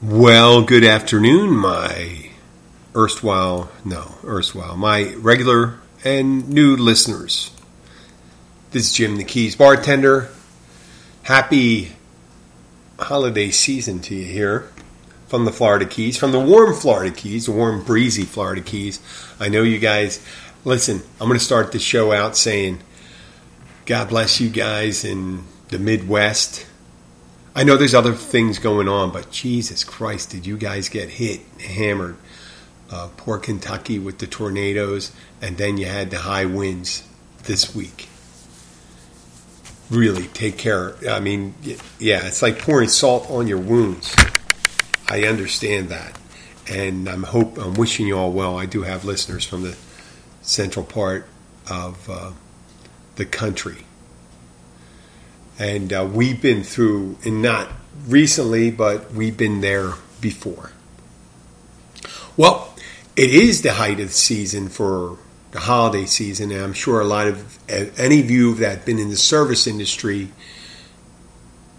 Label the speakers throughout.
Speaker 1: Well, good afternoon, my erstwhile, no, erstwhile, my regular and new listeners. This is Jim the Keys bartender. Happy holiday season to you here from the Florida Keys, from the warm Florida Keys, the warm, breezy Florida Keys. I know you guys, listen, I'm going to start the show out saying, God bless you guys in the Midwest. I know there's other things going on, but Jesus Christ, did you guys get hit, hammered? Uh, poor Kentucky with the tornadoes, and then you had the high winds this week. Really take care. I mean, yeah, it's like pouring salt on your wounds. I understand that, and I'm hope I'm wishing you all well. I do have listeners from the central part of uh, the country and uh, we've been through, and not recently, but we've been there before. Well, it is the height of the season for the holiday season, and I'm sure a lot of any of you that have been in the service industry,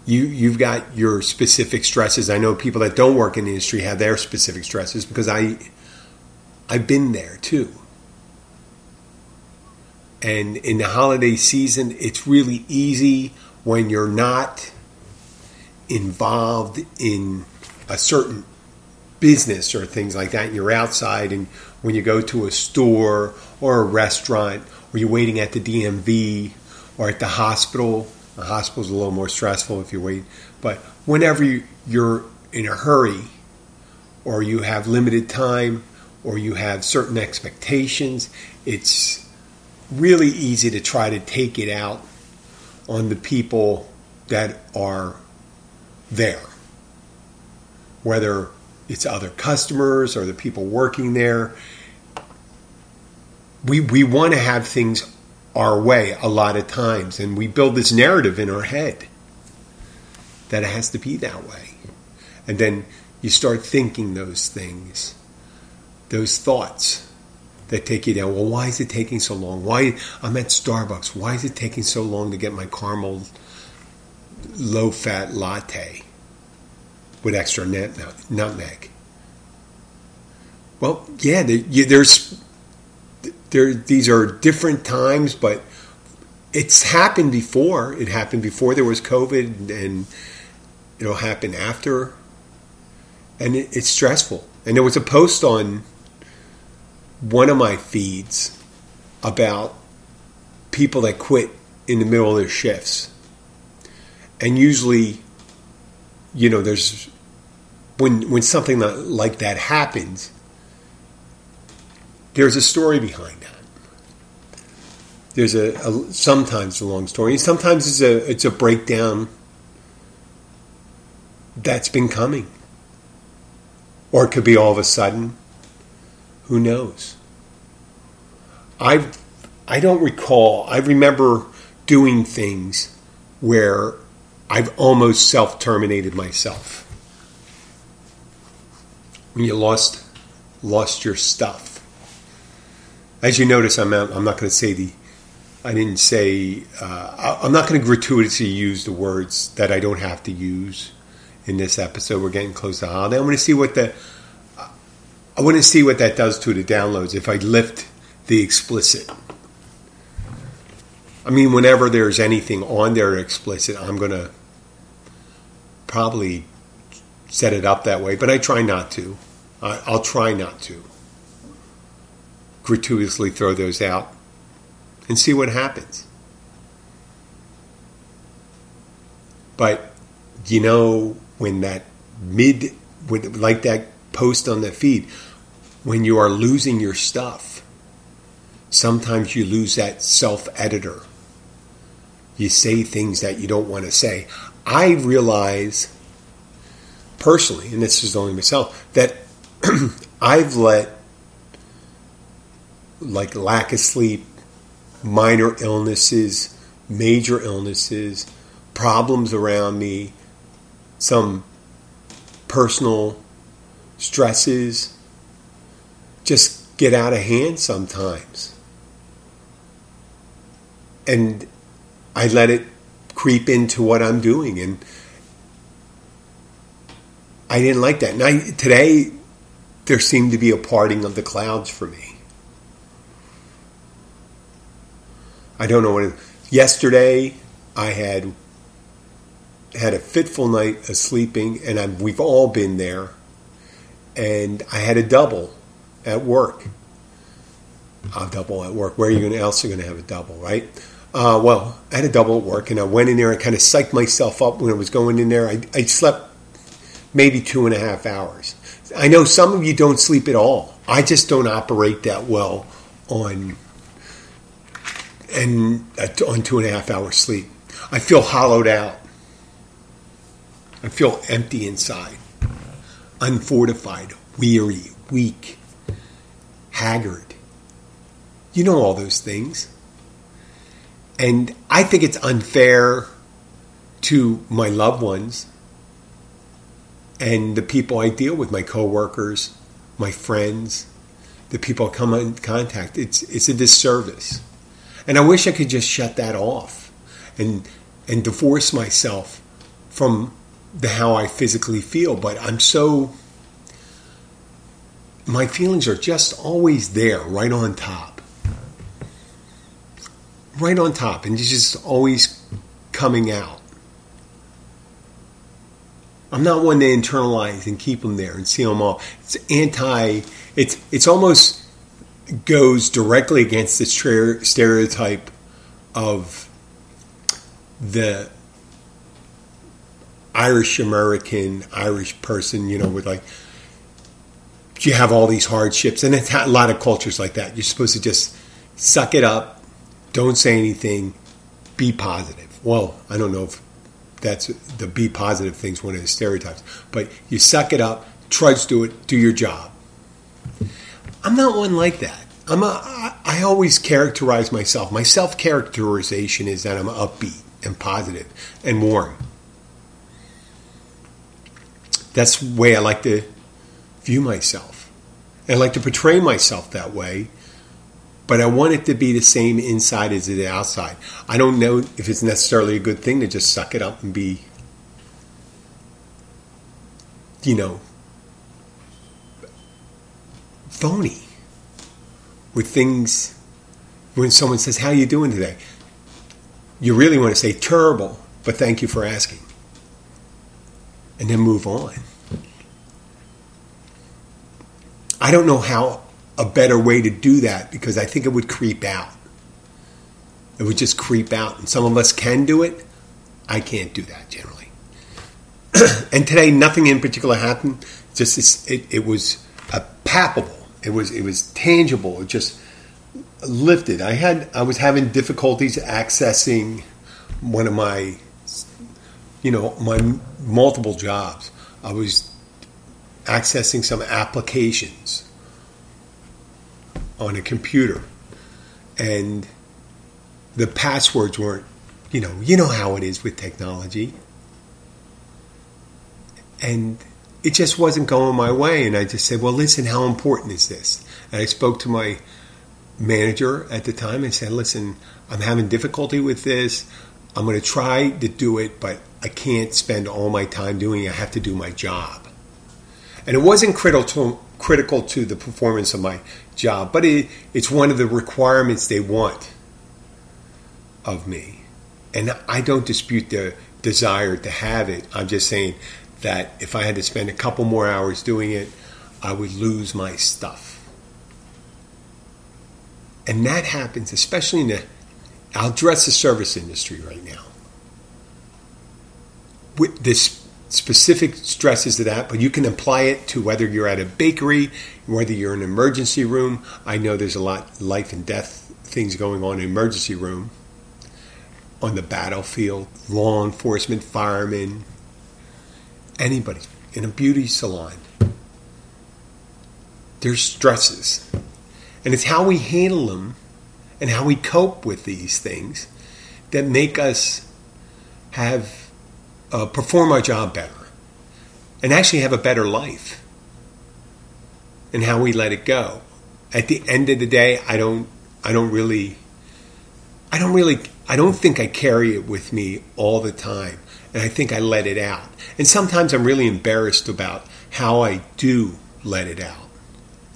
Speaker 1: you you've got your specific stresses. I know people that don't work in the industry have their specific stresses because I I've been there too. And in the holiday season, it's really easy when you're not involved in a certain business or things like that, you're outside, and when you go to a store or a restaurant, or you're waiting at the DMV or at the hospital, the hospital's a little more stressful if you wait, but whenever you're in a hurry or you have limited time or you have certain expectations, it's really easy to try to take it out on the people that are there, whether it's other customers or the people working there. We, we want to have things our way a lot of times, and we build this narrative in our head that it has to be that way. And then you start thinking those things, those thoughts that take you down. Well, why is it taking so long? Why I'm at Starbucks. Why is it taking so long to get my caramel low fat latte with extra nutmeg? Well, yeah, there's there. These are different times, but it's happened before. It happened before there was COVID, and it'll happen after. And it, it's stressful. And there was a post on one of my feeds about people that quit in the middle of their shifts. And usually, you know, there's when when something like that happens, there's a story behind that. There's a, a sometimes a long story, sometimes it's a it's a breakdown that's been coming, or it could be all of a sudden who knows? I I don't recall. I remember doing things where I've almost self terminated myself. When you lost lost your stuff. As you notice, I'm not, I'm not going to say the I didn't say uh, I'm not going to gratuitously use the words that I don't have to use in this episode. We're getting close to holiday. I want to see what the I want to see what that does to the downloads if I lift the explicit. I mean, whenever there's anything on there explicit, I'm going to probably set it up that way, but I try not to. I, I'll try not to gratuitously throw those out and see what happens. But you know, when that mid, when, like that post on the feed, when you are losing your stuff, sometimes you lose that self editor. You say things that you don't want to say. I realize personally, and this is only myself, that I've let like lack of sleep, minor illnesses, major illnesses, problems around me, some personal stresses just get out of hand sometimes. And I let it creep into what I'm doing and I didn't like that. And I, today there seemed to be a parting of the clouds for me. I don't know what. It, yesterday, I had had a fitful night of sleeping, and I'm, we've all been there. And I had a double at work. A double at work. Where are you going else are going to have a double, right? Uh, well, I had a double at work, and I went in there and kind of psyched myself up when I was going in there. I, I slept maybe two and a half hours. I know some of you don't sleep at all. I just don't operate that well on and on two and a half hours sleep. I feel hollowed out. I feel empty inside, unfortified, weary, weak, haggard. You know all those things. And I think it's unfair to my loved ones and the people I deal with, my coworkers, my friends, the people I come in contact. It's it's a disservice. And I wish I could just shut that off and and divorce myself from the how I physically feel, but I'm so my feelings are just always there, right on top. Right on top, and it's just always coming out. I'm not one to internalize and keep them there and see them all. It's anti. It's it's almost goes directly against the stereotype of the Irish American, Irish person, you know, with like, you have all these hardships, and it's a lot of cultures like that. You're supposed to just suck it up, don't say anything, be positive. Well, I don't know if that's the be positive thing's one of the stereotypes, but you suck it up, trudge through it, do your job. I'm not one like that. I'm a, I always characterize myself. My self characterization is that I'm upbeat and positive and warm. That's the way I like to view myself. I like to portray myself that way, but I want it to be the same inside as the outside. I don't know if it's necessarily a good thing to just suck it up and be, you know, phony with things when someone says, How are you doing today? You really want to say terrible, but thank you for asking. And then move on. I don't know how a better way to do that because I think it would creep out. It would just creep out. And some of us can do it. I can't do that generally. and today, nothing in particular happened. Just it, it was a palpable it was it was tangible. It just lifted. I had I was having difficulties accessing one of my you know my multiple jobs. I was accessing some applications on a computer and the passwords weren't you know you know how it is with technology and it just wasn't going my way. And I just said, well, listen, how important is this? And I spoke to my manager at the time and said, listen, I'm having difficulty with this. I'm going to try to do it, but I can't spend all my time doing it. I have to do my job. And it wasn't critical to, critical to the performance of my job, but it, it's one of the requirements they want of me. And I don't dispute the desire to have it. I'm just saying that if I had to spend a couple more hours doing it, I would lose my stuff. And that happens, especially in the, I'll address the service industry right now. With this specific stresses to that, but you can apply it to whether you're at a bakery, whether you're in an emergency room. I know there's a lot life and death things going on in emergency room, on the battlefield, law enforcement, firemen, anybody in a beauty salon. There's stresses. And it's how we handle them and how we cope with these things that make us have uh, perform our job better and actually have a better life and how we let it go. At the end of the day, I don't I don't really I don't really I don't think I carry it with me all the time and I think I let it out. And sometimes I'm really embarrassed about how I do let it out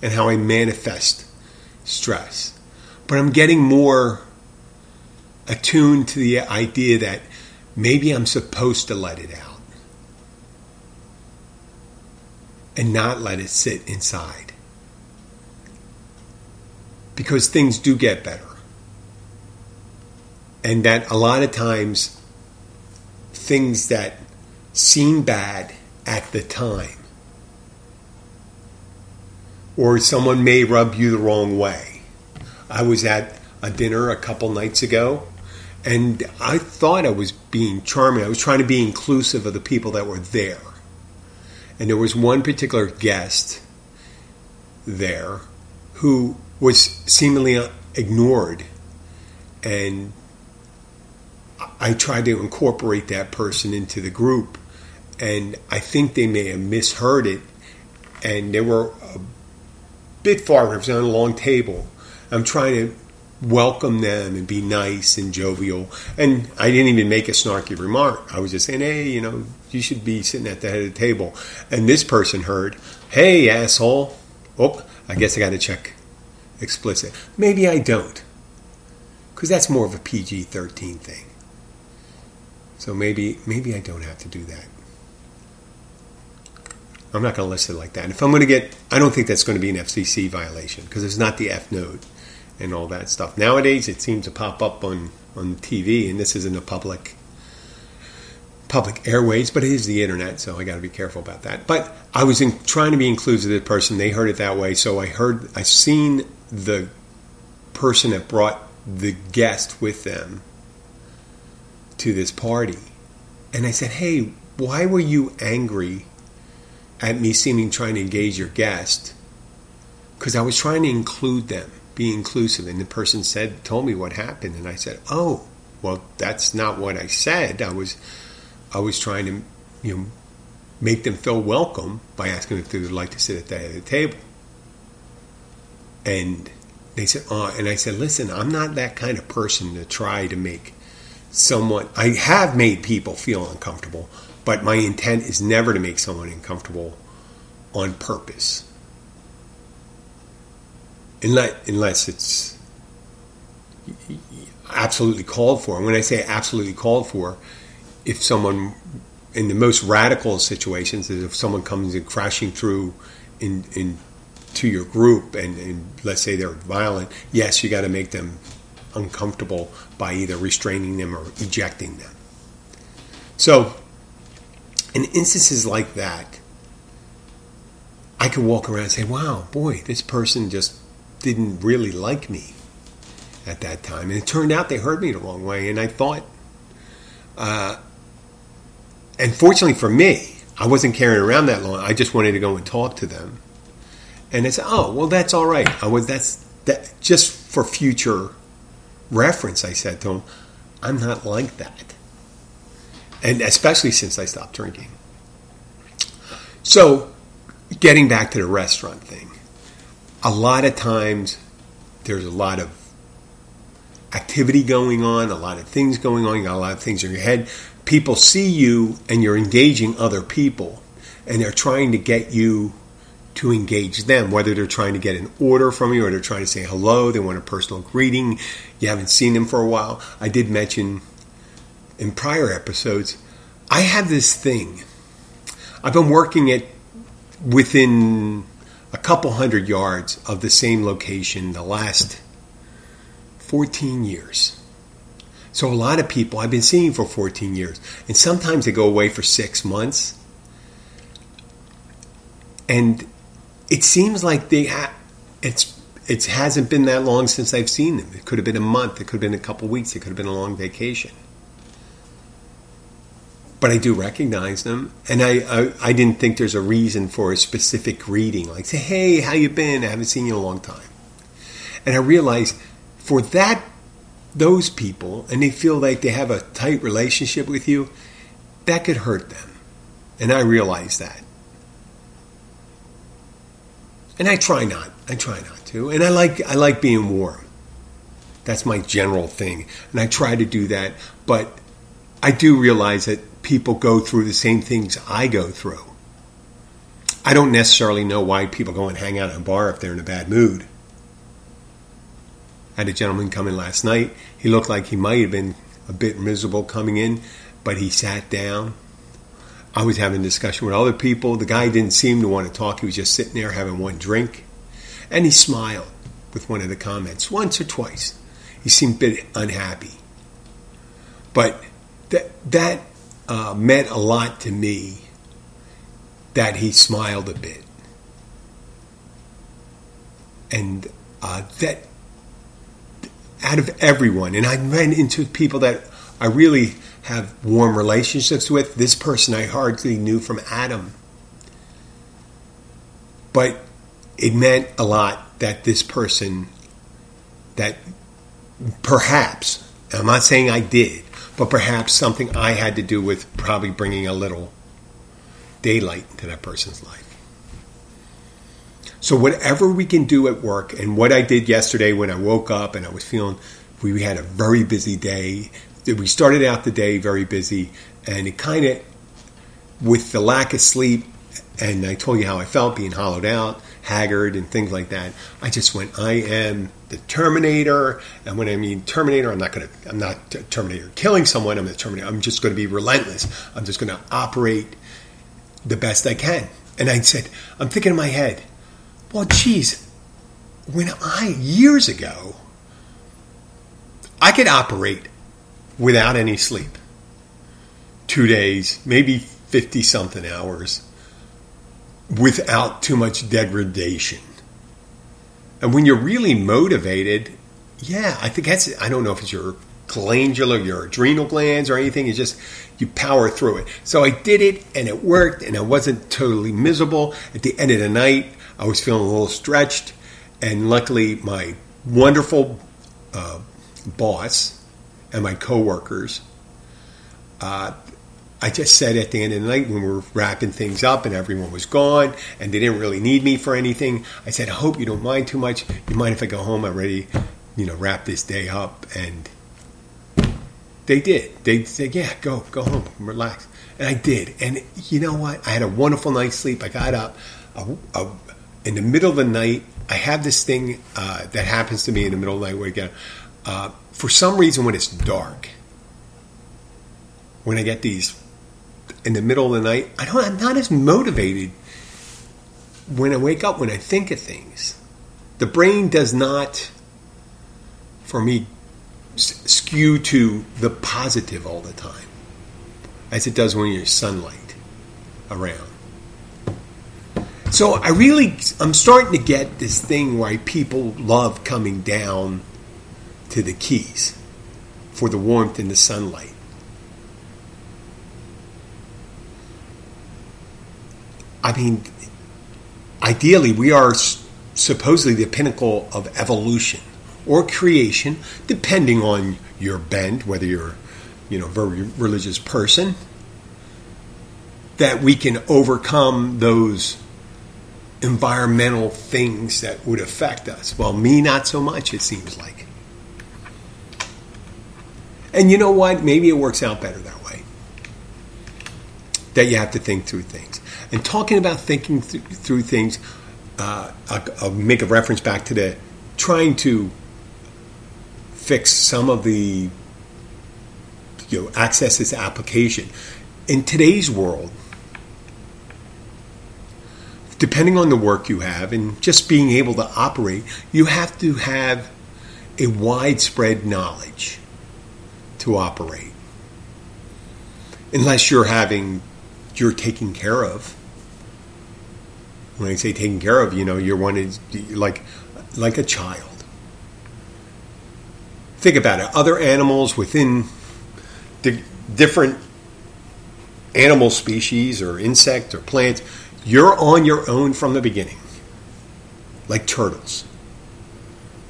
Speaker 1: and how I manifest stress. But I'm getting more attuned to the idea that maybe I'm supposed to let it out and not let it sit inside. Because things do get better. And that a lot of times, things that seem bad at the time or someone may rub you the wrong way. I was at a dinner a couple nights ago and I thought I was being charming. I was trying to be inclusive of the people that were there. And there was one particular guest there who was seemingly ignored. And I tried to incorporate that person into the group. And I think they may have misheard it. And they were a bit far. It was on a long table. I'm trying to welcome them and be nice and jovial. And I didn't even make a snarky remark. I was just saying, hey, you know, you should be sitting at the head of the table. And this person heard, hey, asshole. Oh, I guess I got to check explicit. Maybe I don't. Because that's more of a PG 13 thing. So maybe maybe I don't have to do that. I'm not going to list it like that. And if I'm going to get, I don't think that's going to be an FCC violation because it's not the F node and all that stuff. Nowadays, it seems to pop up on on TV, and this isn't a public public airways, but it is the internet, so I got to be careful about that. But I was in, trying to be inclusive of the person; they heard it that way, so I heard, I seen the person that brought the guest with them to this party, and I said, "Hey, why were you angry?" at me seeming trying to engage your guest because I was trying to include them, be inclusive. And the person said, told me what happened, and I said, "Oh, well, that's not what I said. I was, I was trying to, you know, make them feel welcome by asking if they would like to sit at the of the table." And they said, "Oh," and I said, "Listen, I'm not that kind of person to try to make someone. I have made people feel uncomfortable." But my intent is never to make someone uncomfortable on purpose. Unless, unless it's absolutely called for. And when I say absolutely called for, if someone, in the most radical situations, is if someone comes in crashing through in, in to your group and, and let's say they're violent, yes, you got to make them uncomfortable by either restraining them or ejecting them. So in instances like that, I could walk around and say, wow, boy, this person just didn't really like me at that time. And it turned out they heard me the wrong way. And I thought, uh, and fortunately for me, I wasn't carrying around that long. I just wanted to go and talk to them. And said, oh, well, that's all right. I was, that's, that, just for future reference, I said to him, I'm not like that and especially since I stopped drinking. So, getting back to the restaurant thing, a lot of times there's a lot of activity going on, a lot of things going on, you got a lot of things in your head. People see you and you're engaging other people, and they're trying to get you to engage them, whether they're trying to get an order from you or they're trying to say hello, they want a personal greeting, you haven't seen them for a while. I did mention in prior episodes, I have this thing. I've been working it within a couple hundred yards of the same location the last 14 years. So a lot of people I've been seeing for 14 years, and sometimes they go away for six months, and it seems like they ha- it's it hasn't been that long since I've seen them. It could have been a month, it could have been a couple weeks, it could have been a long vacation. But I do recognize them, and I, I, I didn't think there's a reason for a specific greeting, like say, "Hey, how you been? I haven't seen you in a long time." And I realized for that those people and they feel like they have a tight relationship with you, that could hurt them. And I realize that. And I try not. I try not to. And I like I like being warm. That's my general thing. And I try to do that, but I do realize that people go through the same things I go through. I don't necessarily know why people go and hang out in a bar if they're in a bad mood. I had a gentleman come in last night. He looked like he might have been a bit miserable coming in, but he sat down. I was having a discussion with other people. The guy didn't seem to want to talk. He was just sitting there having one drink. And he smiled with one of the comments once or twice. He seemed a bit unhappy. But that, that uh, meant a lot to me that he smiled a bit. And uh, that out of everyone, and I ran into people that I really have warm relationships with. This person I hardly knew from Adam. But it meant a lot that this person, that perhaps, I'm not saying I did, but perhaps something I had to do with probably bringing a little daylight into that person's life. So whatever we can do at work, and what I did yesterday when I woke up and I was feeling we had a very busy day. We started out the day very busy, and it kind of, with the lack of sleep, and I told you how I felt being hollowed out, haggard, and things like that. I just went, I am the Terminator, and when I mean Terminator, I'm not going to, I'm not Terminator killing someone. I'm the Terminator. I'm just going to be relentless. I'm just going to operate the best I can. And I said, I'm thinking in my head, well, geez, when I, years ago, I could operate without any sleep. Two days, maybe 50 something hours, without too much degradation. And when you're really motivated, yeah, I think that's, I don't know if it's your glandular, your adrenal glands or anything. It's just you power through it. So I did it and it worked and I wasn't totally miserable. At the end of the night, I was feeling a little stretched, and luckily, my wonderful uh, boss and my coworkers. Uh, I just said at the end of the night when we were wrapping things up and everyone was gone and they didn't really need me for anything, I said, I hope you don't mind too much. You mind if I go home? I'm ready, you know, wrap this day up. And they did. They said, yeah, go, go home, relax. And I did. And you know what? I had a wonderful night's sleep. I got up. In the middle of the night, I have this thing uh, that happens to me in the middle of the night where again, uh, for some reason, when it's dark, when I get these in the middle of the night, I don't, I'm not as motivated when I wake up when I think of things. The brain does not, for me, skew to the positive all the time, as it does when there's sunlight around. So I really, I'm starting to get this thing why people love coming down to the Keys for the warmth and the sunlight. I mean, ideally, we are supposedly the pinnacle of evolution or creation, depending on your bent, whether you're, you know, very religious person that we can overcome those environmental things that would affect us. Well, me, not so much, it seems like. And you know what? Maybe it works out better that way. That you have to think through things. And talking about thinking th- through things, uh, I'll, I'll make a reference back to the trying to fix some of the you know access this application in today's world depending on the work you have and just being able to operate you have to have a widespread knowledge to operate. Unless you're having you're taking care of. When i say taking care of you know you're one like like a child. Think about it. Other animals within the different animal species or insect or plants you're on your own from the beginning. Like turtles.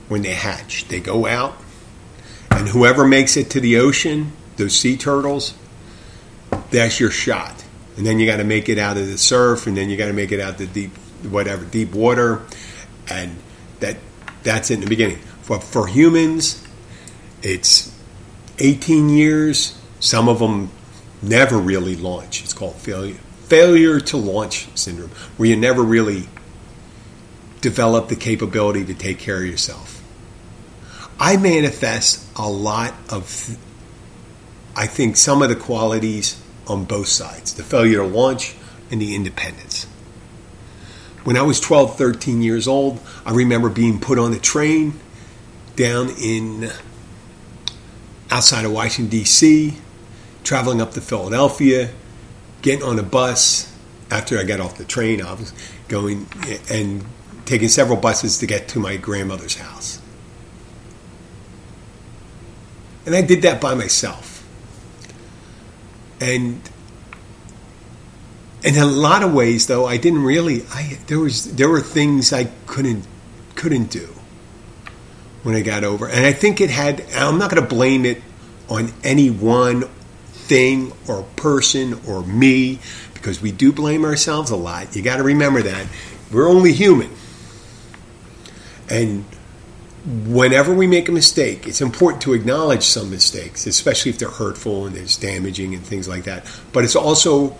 Speaker 1: When they hatch they go out and whoever makes it to the ocean those sea turtles that's your shot and then you got to make it out of the surf and then you got to make it out the deep whatever deep water and that that's it in the beginning for, for humans it's 18 years. Some of them never really launch. It's called failure failure to launch syndrome, where you never really develop the capability to take care of yourself. I manifest a lot of, I think, some of the qualities on both sides the failure to launch and the independence. When I was 12, 13 years old, I remember being put on a train down in outside of Washington, D.C., traveling up to Philadelphia, getting on a bus after I got off the train, I was going and taking several buses to get to my grandmother's house. And I did that by myself. And in a lot of ways though, I didn't really I there was there were things I couldn't couldn't do when I got over. And I think it had, I'm not going to blame it on any one thing or person or me because we do blame ourselves a lot. You got to remember that. We're only human. And whenever we make a mistake, it's important to acknowledge some mistakes, especially if they're hurtful and it's damaging and things like that. But it's also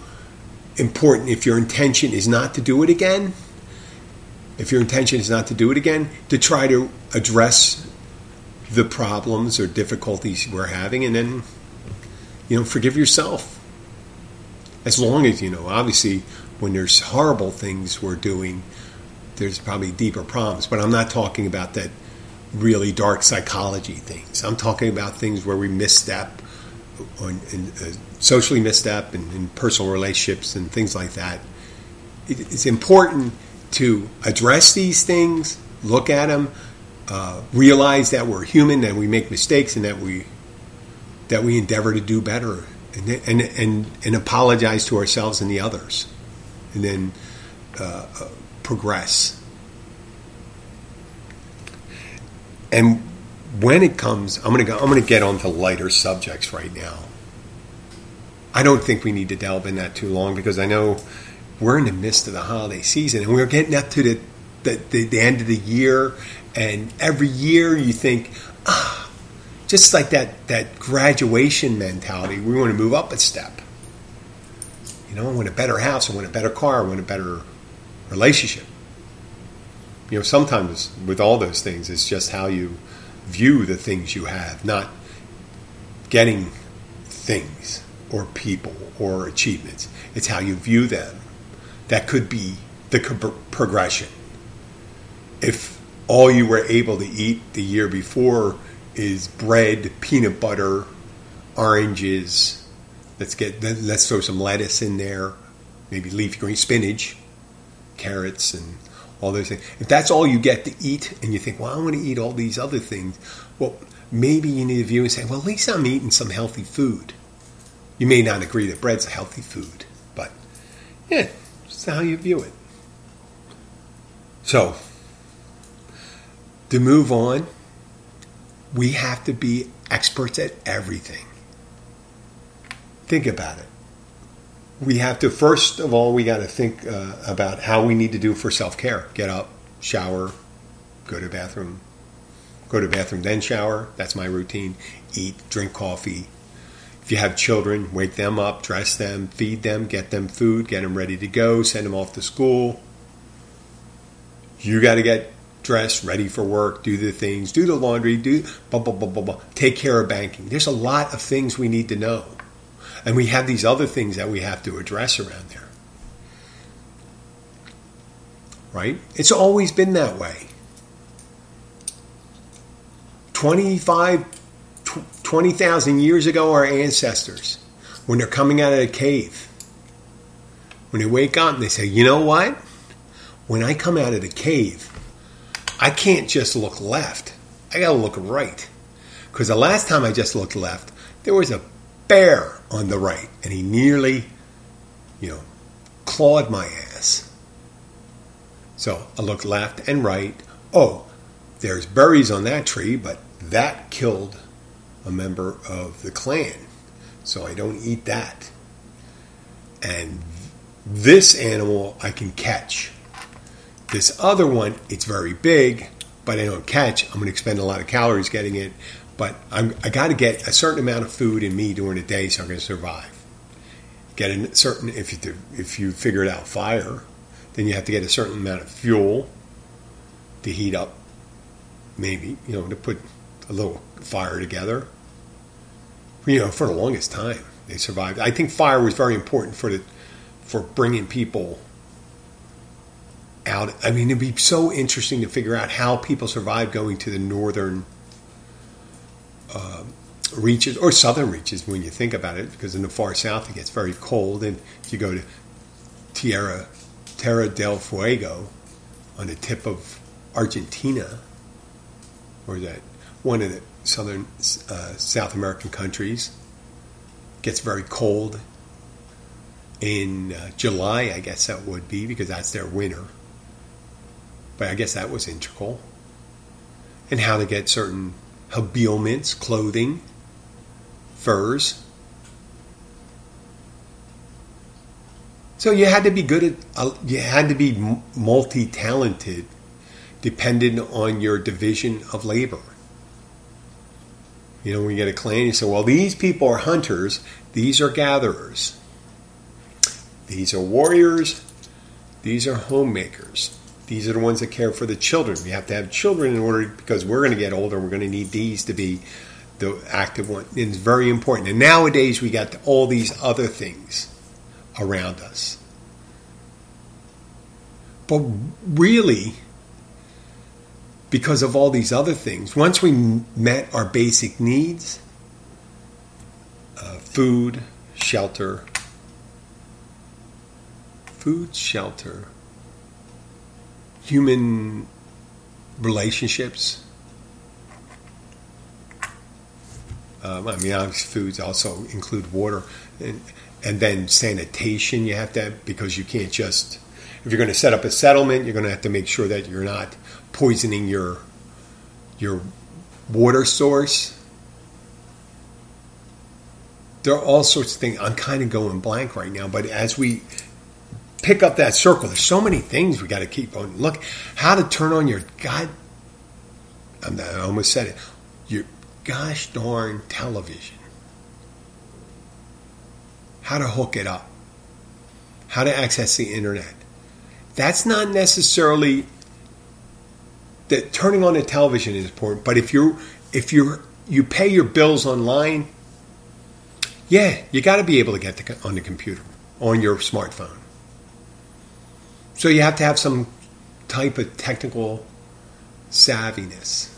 Speaker 1: important if your intention is not to do it again if your intention is not to do it again, to try to address the problems or difficulties we're having and then, you know, forgive yourself. As long as, you know, obviously, when there's horrible things we're doing, there's probably deeper problems. But I'm not talking about that really dark psychology things. I'm talking about things where we misstep, in, uh, socially misstep, and in personal relationships and things like that. It, it's important to address these things, look at them, uh, realize that we're human, that we make mistakes, and that we that we endeavor to do better, and and and, and apologize to ourselves and the others, and then uh, uh, progress. And when it comes, I'm gonna go, I'm gonna get onto lighter subjects right now. I don't think we need to delve in that too long because I know we're in the midst of the holiday season and we're getting up to the, the, the, the end of the year. And every year you think, ah, just like that, that graduation mentality, we want to move up a step. You know, I want a better house, I want a better car, I want a better relationship. You know, sometimes with all those things, it's just how you view the things you have, not getting things or people or achievements. It's how you view them that could be the progression. If all you were able to eat the year before is bread, peanut butter, oranges, let's get let's throw some lettuce in there, maybe leafy green spinach, carrots, and all those things. If that's all you get to eat, and you think, well, I want to eat all these other things, well, maybe you need to view and say, well, at least I'm eating some healthy food. You may not agree that bread's a healthy food, but yeah, it's how you view it. So, to move on, we have to be experts at everything. Think about it. We have to first of all we got to think uh, about how we need to do for self-care. Get up shower go to bathroom go to bathroom then shower. That's my routine. Eat drink coffee. If you have children wake them up dress them feed them get them food get them ready to go send them off to school. You got to get dressed ready for work do the things do the laundry do blah, blah, blah, blah, blah. take care of banking. There's a lot of things we need to know and we have these other things that we have to address around there. Right? It's always been that way. 25, 20,000 years ago, our ancestors, when they're coming out of a cave, when they wake up and they say, you know what? When I come out of the cave, I can't just look left. I got to look right. Because the last time I just looked left, there was a bear on the right, and he nearly, you know, clawed my ass. So I looked left and right. Oh, there's berries on that tree, but that killed a member of the clan. So I don't eat that. And this animal I can catch. This other one, it's very big, but I don't catch. I'm going to expend a lot of calories getting it. But I'm, I got to get a certain amount of food in me during the day so I'm going to survive. Get a certain if you if you figured out fire, then you have to get a certain amount of fuel to heat up. Maybe you know to put a little fire together. You know, for the longest time they survived. I think fire was very important for the for bringing people out. I mean, it'd be so interesting to figure out how people survived going to the northern uh, reaches or southern reaches when you think about it, because in the far south it gets very cold, and if you go to Tierra Terra del Fuego on the tip of Argentina, or that one of the southern uh, South American countries gets very cold in uh, July, I guess that would be because that's their winter. But I guess that was integral. And how to get certain habiliments, clothing, furs. So you had to be good at, uh, you had to be multi talented, dependent on your division of labor. You know, when you get a clan, you say, well, these people are hunters, these are gatherers, these are warriors, these are homemakers. These are the ones that care for the children. We have to have children in order because we're going to get older. We're going to need these to be the active one. It's very important. And nowadays we got all these other things around us. But really, because of all these other things, once we met our basic needs uh, food, shelter, food, shelter, human relationships. Um, I mean, obviously, foods also include water, and, and then sanitation. You have to have, because you can't just if you're going to set up a settlement, you're going to have to make sure that you're not poisoning your your water source. There are all sorts of things. I'm kind of going blank right now, but as we pick up that circle. There's so many things we got to keep on. Look, how to turn on your God. I'm I almost said it. Your gosh darn television. How to hook it up. How to access the internet. That's not necessarily that turning on the television is important, but if you're if you're you pay your bills online, yeah, you got to be able to get the, on the computer on your smartphone. So you have to have some type of technical savviness.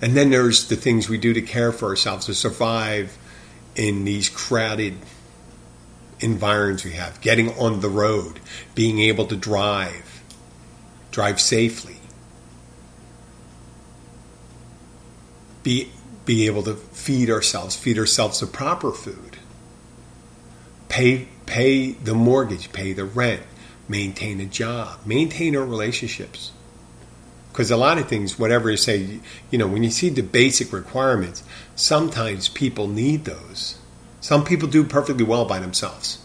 Speaker 1: And then there's the things we do to care for ourselves, to survive in these crowded environs we have, getting on the road, being able to drive, drive safely, be, be able to feed ourselves, feed ourselves the proper food, pay pay the mortgage, pay the rent, maintain a job, maintain our relationships. Because a lot of things, whatever you say, you know, when you see the basic requirements, sometimes people need those. Some people do perfectly well by themselves.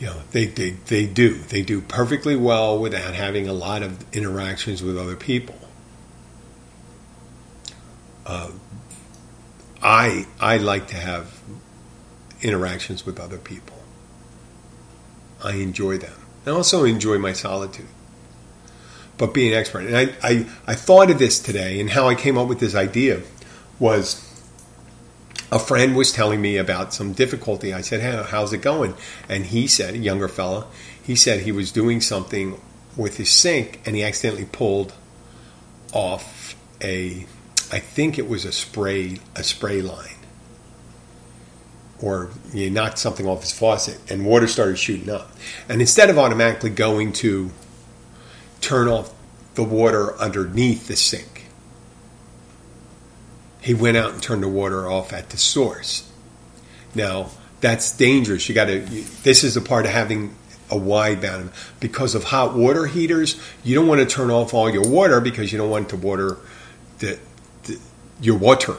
Speaker 1: You know, they, they, they do. They do perfectly well without having a lot of interactions with other people. Uh, I I like to have interactions with other people. I enjoy them. I also enjoy my solitude. But being an expert, and I, I, I thought of this today, and how I came up with this idea was a friend was telling me about some difficulty. I said, hey, how's it going? And he said, a younger fella, he said he was doing something with his sink and he accidentally pulled off a, I think it was a spray, a spray line. Or he knocked something off his faucet and water started shooting up. And instead of automatically going to turn off the water underneath the sink, he went out and turned the water off at the source. Now, that's dangerous. You got to, this is the part of having a wide bound. Because of hot water heaters, you don't want to turn off all your water because you don't want the water, the, the your water,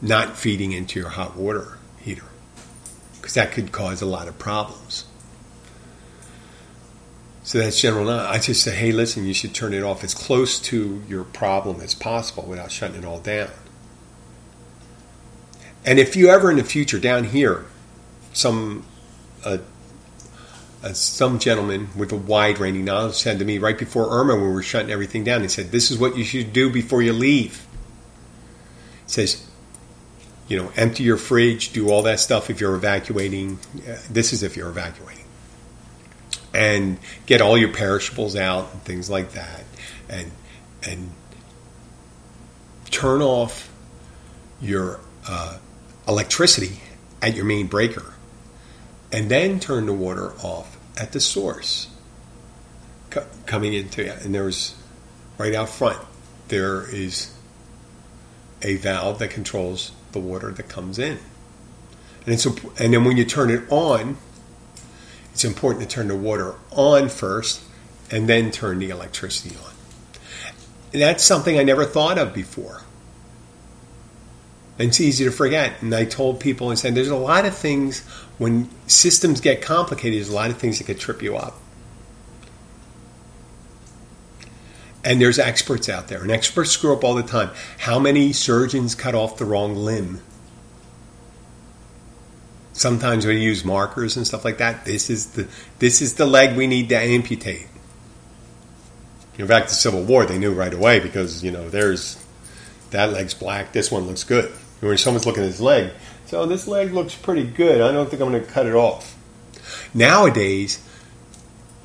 Speaker 1: not feeding into your hot water. Because that could cause a lot of problems. So that's general knowledge. I just say, hey, listen, you should turn it off as close to your problem as possible without shutting it all down. And if you ever in the future down here, some uh, uh, some gentleman with a wide ranging knowledge said to me right before Irma, when we were shutting everything down, he said, "This is what you should do before you leave." He says, "You know, empty your fridge, do all that stuff if you're evacuating. Uh, this is if you're evacuating." and get all your perishables out and things like that, and and turn off your uh, electricity at your main breaker, and then turn the water off at the source co- coming into it. And there's right out front there is a valve that controls the water that comes in, and it's and then when you turn it on it's important to turn the water on first and then turn the electricity on. And that's something I never thought of before. And it's easy to forget. And I told people and said, there's a lot of things when systems get complicated, there's a lot of things that could trip you up. And there's experts out there, and experts screw up all the time. How many surgeons cut off the wrong limb? sometimes we use markers and stuff like that. This is the this is the leg we need to amputate. In fact, the Civil War they knew right away because you know there's that leg's black, this one looks good. When someone's looking at his leg, so this leg looks pretty good. I don't think I'm going to cut it off. Nowadays,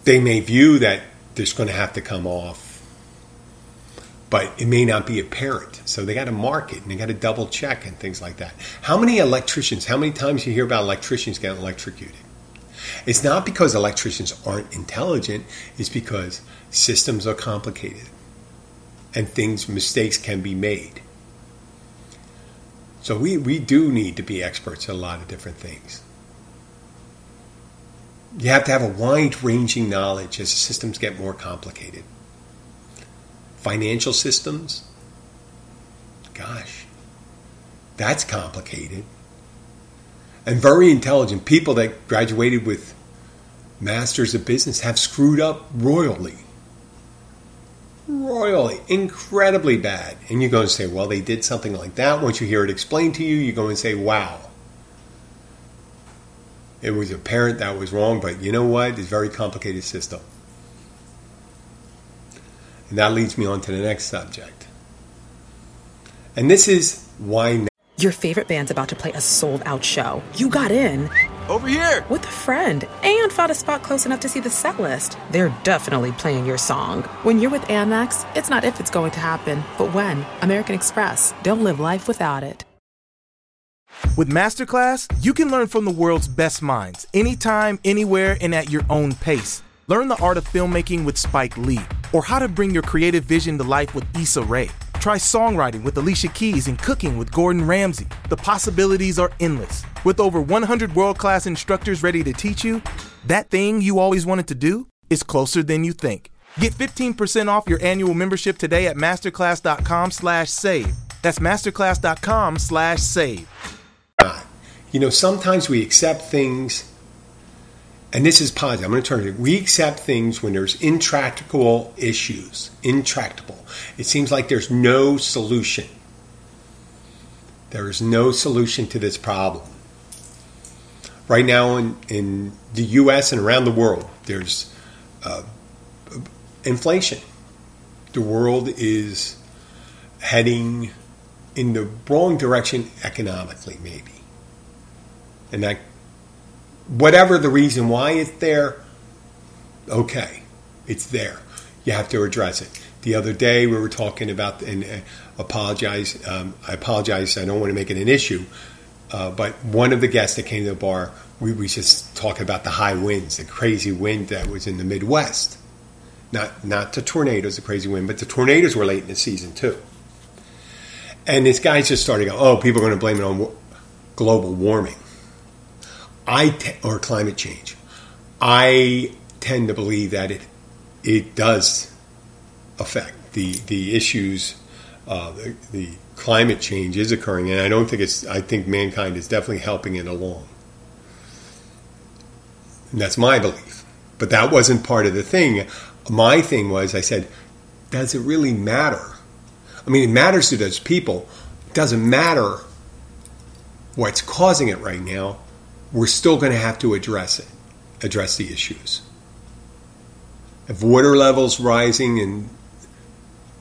Speaker 1: they may view that there's going to have to come off but it may not be apparent. So they got to mark it and they got to double check and things like that. How many electricians, how many times you hear about electricians getting electrocuted? It's not because electricians aren't intelligent, it's because systems are complicated and things, mistakes can be made. So we, we do need to be experts in a lot of different things. You have to have a wide ranging knowledge as systems get more complicated financial systems. Gosh, that's complicated. And very intelligent people that graduated with masters of business have screwed up royally. Royally, incredibly bad. And you go and say, well, they did something like that. Once you hear it explained to you, you go and say, wow. It was apparent that was wrong, but you know what? It's a very complicated system. And that leads me on to the next subject. And this is why. Now.
Speaker 2: Your favorite band's about to play a sold out show. You got in.
Speaker 3: Over here!
Speaker 2: With a friend and found a spot close enough to see the set list. They're definitely playing your song. When you're with Amex, it's not if it's going to happen, but when. American Express. Don't live life without it.
Speaker 3: With Masterclass, you can learn from the world's best minds anytime, anywhere, and at your own pace. Learn the art of filmmaking with Spike Lee, or how to bring your creative vision to life with Issa Rae. Try songwriting with Alicia Keys and cooking with Gordon Ramsay. The possibilities are endless. With over 100 world class instructors ready to teach you, that thing you always wanted to do is closer than you think. Get 15% off your annual membership today at masterclass.com slash save. That's masterclass.com slash save.
Speaker 1: You know, sometimes we accept things, and this is positive. I'm going to turn it. We accept things when there's intractable issues. Intractable. It seems like there's no solution. There is no solution to this problem. Right now in, in the US and around the world, there's uh, inflation. The world is heading in the wrong direction economically, maybe. And that, whatever the reason why it's there, okay, it's there. You have to address it. The other day we were talking about, and uh, apologize, um, I apologize, I don't want to make it an issue, uh, but one of the guests that came to the bar, we, we just talked about the high winds, the crazy wind that was in the Midwest. Not not the tornadoes, the crazy wind, but the tornadoes were late in the season too. And this guy just started going, oh, people are going to blame it on global warming. I te- or climate change. I tend to believe that it it does affect the the issues. Uh, the, the climate change is occurring, and I don't think it's. I think mankind is definitely helping it along. And that's my belief. But that wasn't part of the thing. My thing was, I said, does it really matter? I mean, it matters to those people. It doesn't matter what's causing it right now. We're still going to have to address it, address the issues. If water levels rising and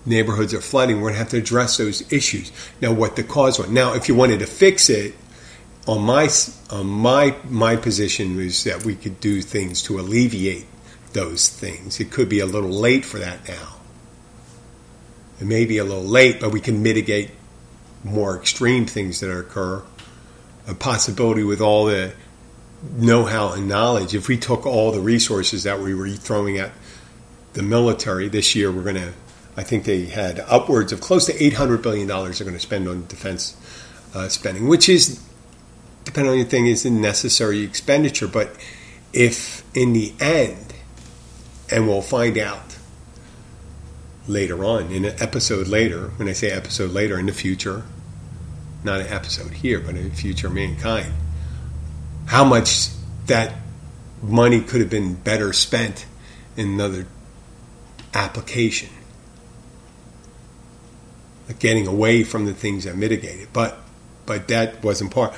Speaker 1: neighborhoods are flooding, we're going to have to address those issues. Now, what the cause was. Now, if you wanted to fix it, on my on my my position was that we could do things to alleviate those things. It could be a little late for that now. It may be a little late, but we can mitigate more extreme things that occur. A possibility with all the know-how and knowledge. If we took all the resources that we were throwing at the military this year, we're going to. I think they had upwards of close to eight hundred billion dollars they're going to spend on defense uh, spending, which is, depending on the thing, is a necessary expenditure. But if in the end, and we'll find out later on in an episode later, when I say episode later, in the future, not an episode here, but in future mankind, how much that money could have been better spent in another application. Like getting away from the things that mitigate it. But but that wasn't part.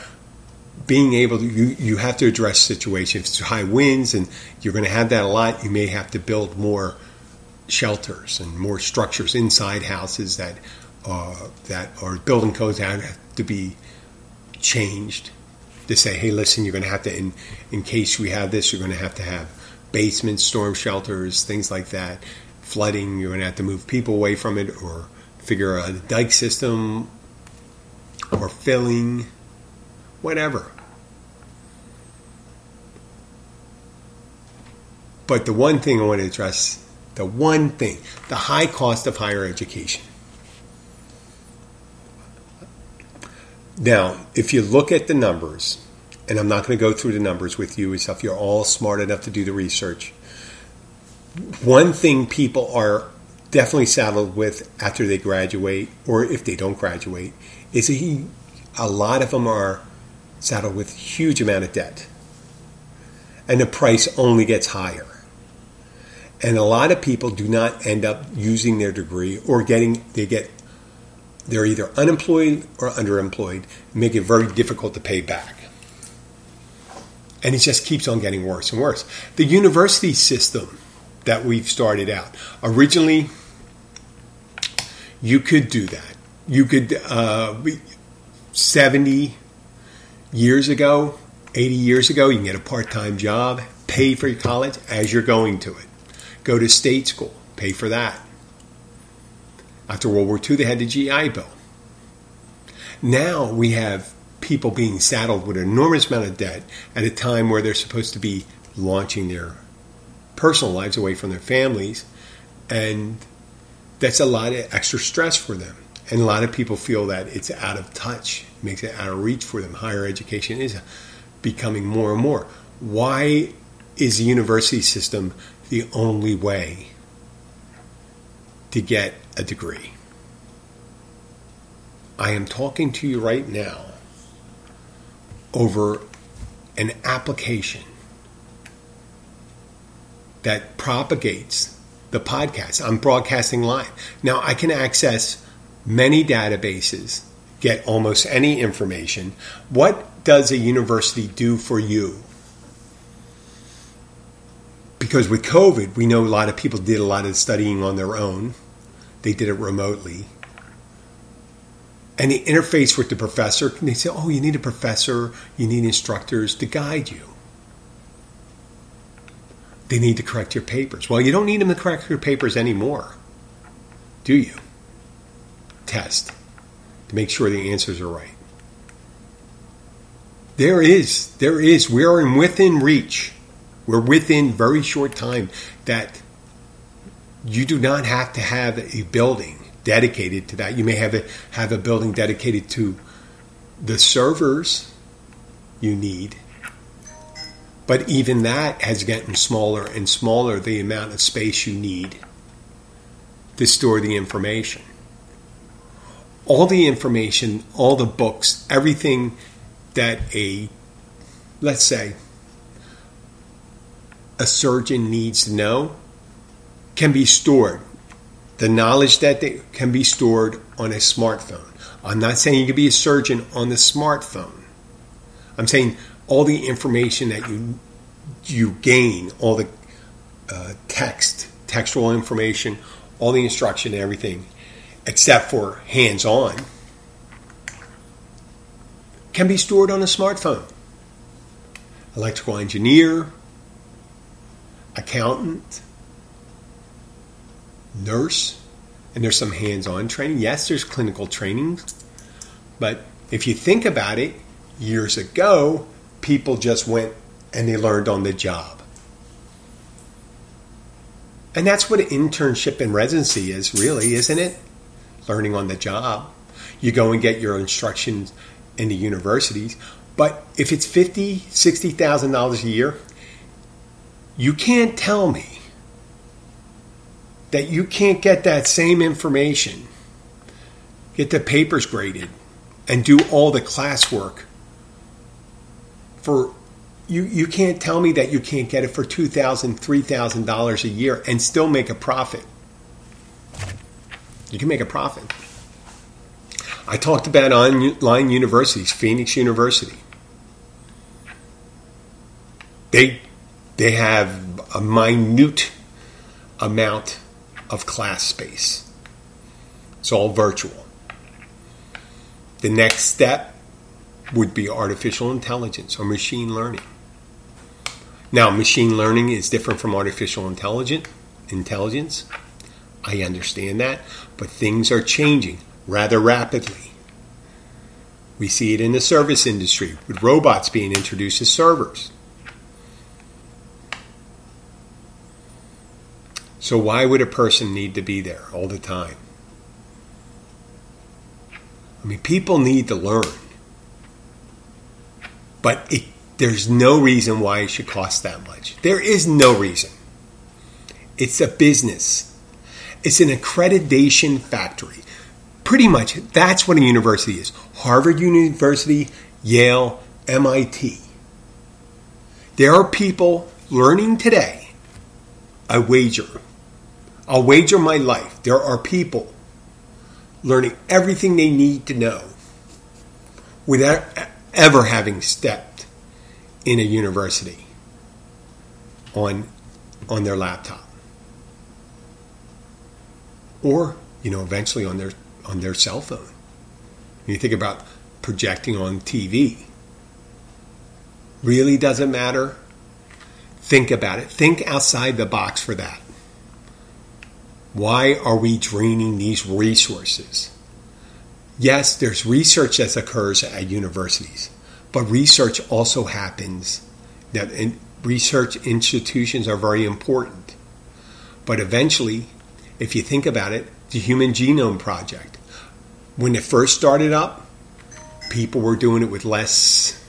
Speaker 1: Being able to you, you have to address situations. It's high winds and you're gonna have that a lot, you may have to build more shelters and more structures inside houses that uh, that are building codes that have to be changed to say, hey, listen, you're going to have to, in, in case we have this, you're going to have to have basements, storm shelters, things like that. Flooding, you're going to have to move people away from it or figure out a dike system or filling, whatever. But the one thing I want to address, the one thing, the high cost of higher education. Now, if you look at the numbers, and I'm not going to go through the numbers with you and stuff, you're all smart enough to do the research. One thing people are definitely saddled with after they graduate, or if they don't graduate, is he, a lot of them are saddled with huge amount of debt. And the price only gets higher. And a lot of people do not end up using their degree or getting, they get they're either unemployed or underemployed, make it very difficult to pay back. And it just keeps on getting worse and worse. The university system that we've started out, originally, you could do that. You could, uh, 70 years ago, 80 years ago, you can get a part time job, pay for your college as you're going to it. Go to state school, pay for that. After World War II, they had the GI Bill. Now we have people being saddled with an enormous amount of debt at a time where they're supposed to be launching their personal lives away from their families. And that's a lot of extra stress for them. And a lot of people feel that it's out of touch, makes it out of reach for them. Higher education is becoming more and more. Why is the university system the only way to get a degree. I am talking to you right now over an application that propagates the podcast. I'm broadcasting live. Now I can access many databases, get almost any information. What does a university do for you? Because with COVID, we know a lot of people did a lot of studying on their own. They did it remotely. And the interface with the professor, they say, oh, you need a professor, you need instructors to guide you. They need to correct your papers. Well, you don't need them to correct your papers anymore, do you? Test to make sure the answers are right. There is, there is, we are in within reach. We're within very short time that you do not have to have a building dedicated to that. You may have a, have a building dedicated to the servers you need but even that has gotten smaller and smaller the amount of space you need to store the information. All the information, all the books, everything that a, let's say, a surgeon needs to know can be stored. The knowledge that they can be stored on a smartphone. I'm not saying you can be a surgeon on the smartphone. I'm saying all the information that you you gain, all the uh, text, textual information, all the instruction, and everything, except for hands-on, can be stored on a smartphone. Electrical engineer, accountant, nurse, and there's some hands-on training. Yes, there's clinical training, but if you think about it, years ago, people just went and they learned on the job. And that's what an internship and residency is, really, isn't it? Learning on the job. You go and get your instructions in the universities, but if it's fifty, sixty thousand dollars a year, you can't tell me that you can't get that same information, get the papers graded, and do all the classwork for you, you can't tell me that you can't get it for $2,000, $3,000 a year and still make a profit. You can make a profit. I talked about online universities, Phoenix University. They, they have a minute amount of class space. It's all virtual. The next step would be artificial intelligence or machine learning. Now, machine learning is different from artificial intelligence. I understand that, but things are changing rather rapidly. We see it in the service industry with robots being introduced as servers. So, why would a person need to be there all the time? I mean, people need to learn, but it there's no reason why it should cost that much. There is no reason. It's a business, it's an accreditation factory. Pretty much, that's what a university is Harvard University, Yale, MIT. There are people learning today, I wager, I'll wager my life, there are people learning everything they need to know without ever having stepped in a university on on their laptop. Or you know eventually on their on their cell phone. You think about projecting on TV really doesn't matter. Think about it. Think outside the box for that why are we draining these resources yes there's research that occurs at universities but research also happens that research institutions are very important. But eventually, if you think about it, the Human Genome Project, when it first started up, people were doing it with less,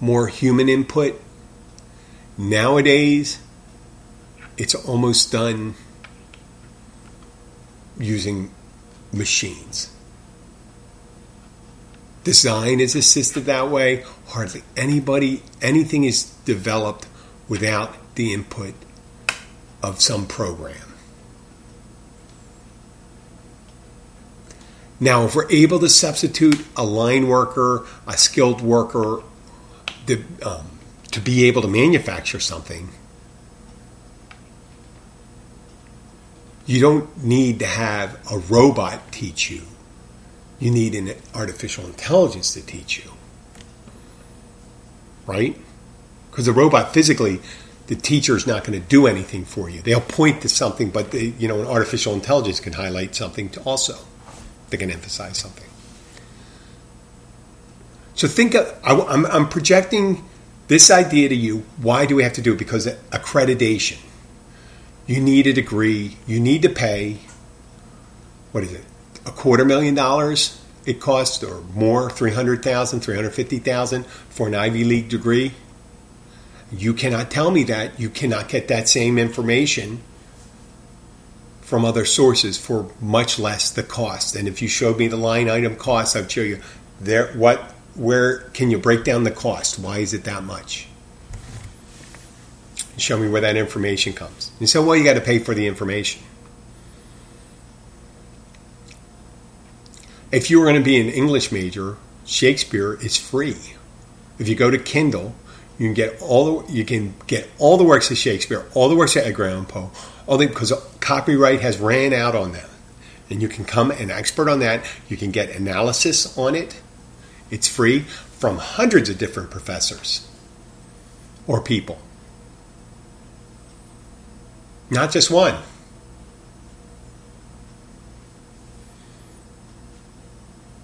Speaker 1: more human input. Nowadays, it's almost done using machines design is assisted that way. Hardly anybody, anything is developed without the input of some program. Now, if we're able to substitute a line worker, a skilled worker, the, um, to be able to manufacture something, you don't need to have a robot teach you. You need an artificial intelligence to teach you. Right? Because the robot physically, the teacher is not going to do anything for you. They'll point to something, but they, you know, an artificial intelligence can highlight something also. They can emphasize something. So think of, I, I'm projecting this idea to you. Why do we have to do it? Because accreditation. You need a degree. You need to pay. What is it? A quarter million dollars it costs, or more, 300,000, 350,000 for an Ivy League degree. You cannot tell me that. You cannot get that same information from other sources for much less the cost. And if you showed me the line item cost, I'd show you there what where can you break down the cost? Why is it that much? Show me where that information comes. You say, well, you got to pay for the information. If you were going to be an English major, Shakespeare is free. If you go to Kindle, you can get all the you can get all the works of Shakespeare, all the works of Edgar Allan Poe, the because copyright has ran out on them, and you can come an expert on that. You can get analysis on it. It's free from hundreds of different professors or people, not just one.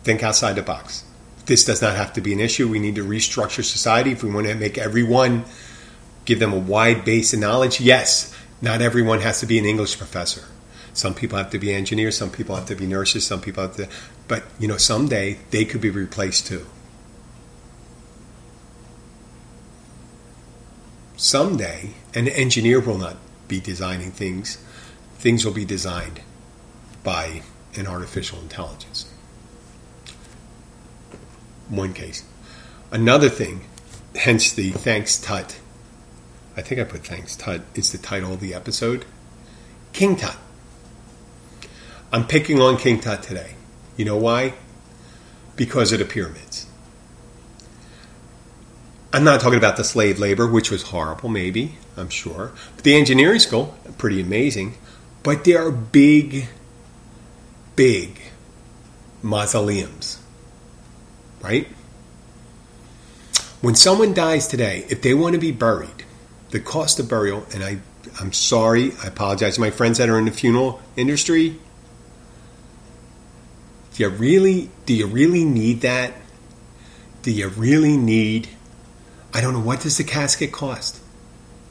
Speaker 1: Think outside the box this does not have to be an issue. We need to restructure society if we want to make everyone give them a wide base of knowledge. Yes, not everyone has to be an English professor. Some people have to be engineers, some people have to be nurses, some people have to, but you know, someday they could be replaced too. Someday, an engineer will not be designing things, things will be designed by an artificial intelligence one case. Another thing, hence the thanks Tut. I think I put thanks Tut is the title of the episode. King Tut. I'm picking on King Tut today. You know why? Because of the pyramids. I'm not talking about the slave labor, which was horrible, maybe, I'm sure. But the engineering school, pretty amazing. But there are big, big mausoleums right? When someone dies today, if they want to be buried, the cost of burial, and I, I'm sorry, I apologize to my friends that are in the funeral industry. Do you really, do you really need that? Do you really need? I don't know what does the casket cost?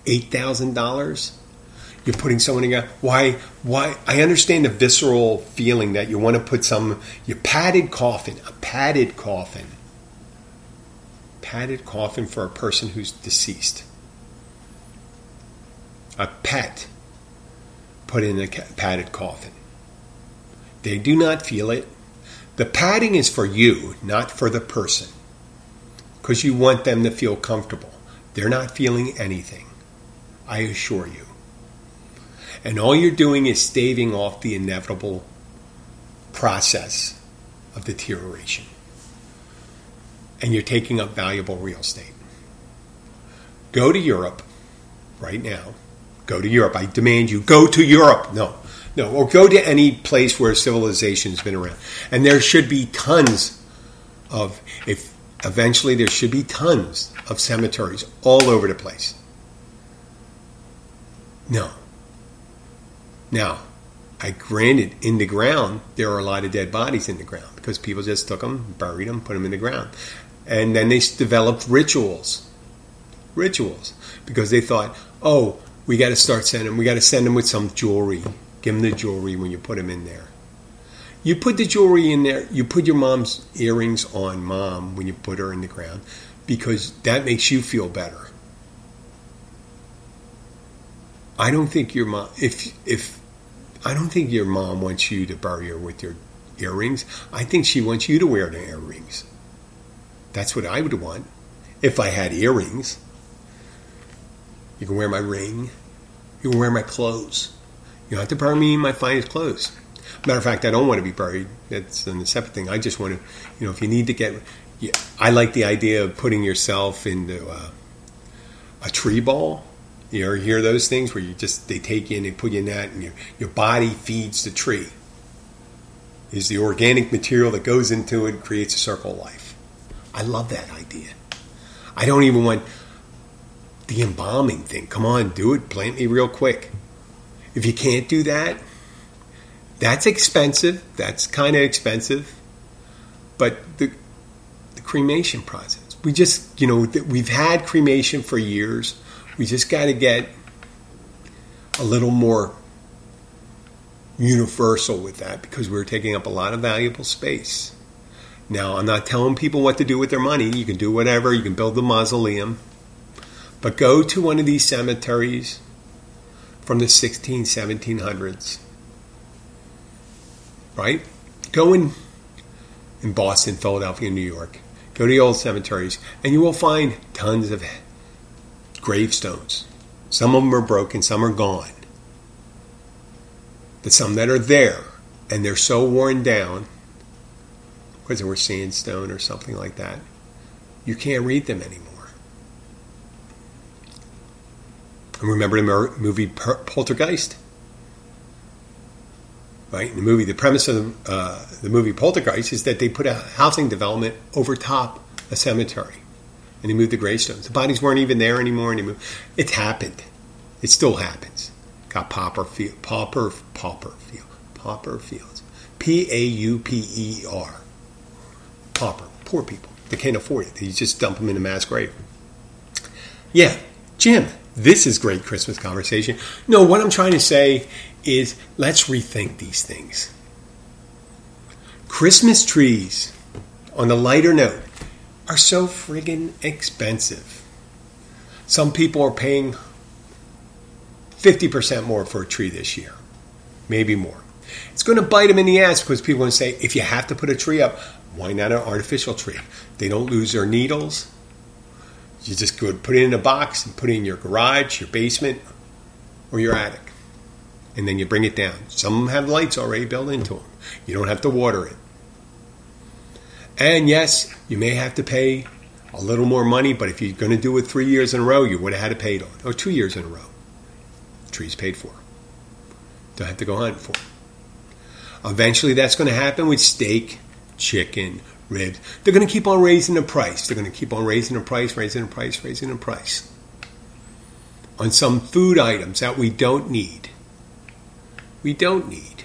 Speaker 1: Eight thousand dollars. You're putting someone in. A, why? Why? I understand the visceral feeling that you want to put some. Your padded coffin, a padded coffin, padded coffin for a person who's deceased. A pet put in a padded coffin. They do not feel it. The padding is for you, not for the person, because you want them to feel comfortable. They're not feeling anything. I assure you. And all you're doing is staving off the inevitable process of deterioration. And you're taking up valuable real estate. Go to Europe right now. Go to Europe. I demand you go to Europe. No, no, or go to any place where civilization's been around. And there should be tons of, if eventually there should be tons of cemeteries all over the place. No, now, I granted in the ground there are a lot of dead bodies in the ground because people just took them, buried them, put them in the ground, and then they developed rituals, rituals. Because they thought, oh, we got to start sending, them, we got to send them with some jewelry, give them the jewelry when you put them in there. You put the jewelry in there. You put your mom's earrings on mom when you put her in the ground because that makes you feel better. I don't think your mom if if I don't think your mom wants you to bury her with your earrings. I think she wants you to wear the earrings. That's what I would want if I had earrings. You can wear my ring. You can wear my clothes. You don't have to bury me in my finest clothes. Matter of fact, I don't want to be buried. That's a separate thing. I just want to, you know, if you need to get, I like the idea of putting yourself into a, a tree ball. You ever hear those things where you just they take you and they put you in that, and your your body feeds the tree. Is the organic material that goes into it creates a circle of life. I love that idea. I don't even want the embalming thing. Come on, do it. Plant me real quick. If you can't do that, that's expensive. That's kind of expensive. But the, the cremation process, we just, you know, we've had cremation for years. We just got to get a little more universal with that because we're taking up a lot of valuable space. Now, I'm not telling people what to do with their money. You can do whatever, you can build the mausoleum. But go to one of these cemeteries from the 16, 1700s. Right? Go in, in Boston, Philadelphia, New York. Go to the old cemeteries, and you will find tons of gravestones. Some of them are broken, some are gone. But some that are there, and they're so worn down, because they were sandstone or something like that, you can't read them anymore. And remember the movie Poltergeist? Right? In the movie, the premise of the, uh, the movie Poltergeist is that they put a housing development over top a cemetery. And they moved the gravestones. The bodies weren't even there anymore. And It happened. It still happens. Got pauper field, pauper, pauper field, pauper fields. P A U P E R. Pauper, poor people. They can't afford it. They just dump them in a mass grave. Yeah, Jim, this is great Christmas conversation. No, what I'm trying to say is let's rethink these things. Christmas trees, on the lighter note, are so friggin' expensive. Some people are paying 50% more for a tree this year, maybe more. It's going to bite them in the ass because people are going to say, if you have to put a tree up, why not an artificial tree? They don't lose their needles, you just go put it in a box and put it in your garage, your basement, or your attic. And then you bring it down. Some have lights already built into them. You don't have to water it. And yes, you may have to pay a little more money, but if you're going to do it three years in a row, you would have had to pay it on, or two years in a row. Tree's paid for. Don't have to go hunting for. Eventually, that's going to happen with steak, chicken, They're going to keep on raising the price. They're going to keep on raising the price, raising the price, raising the price on some food items that we don't need. We don't need.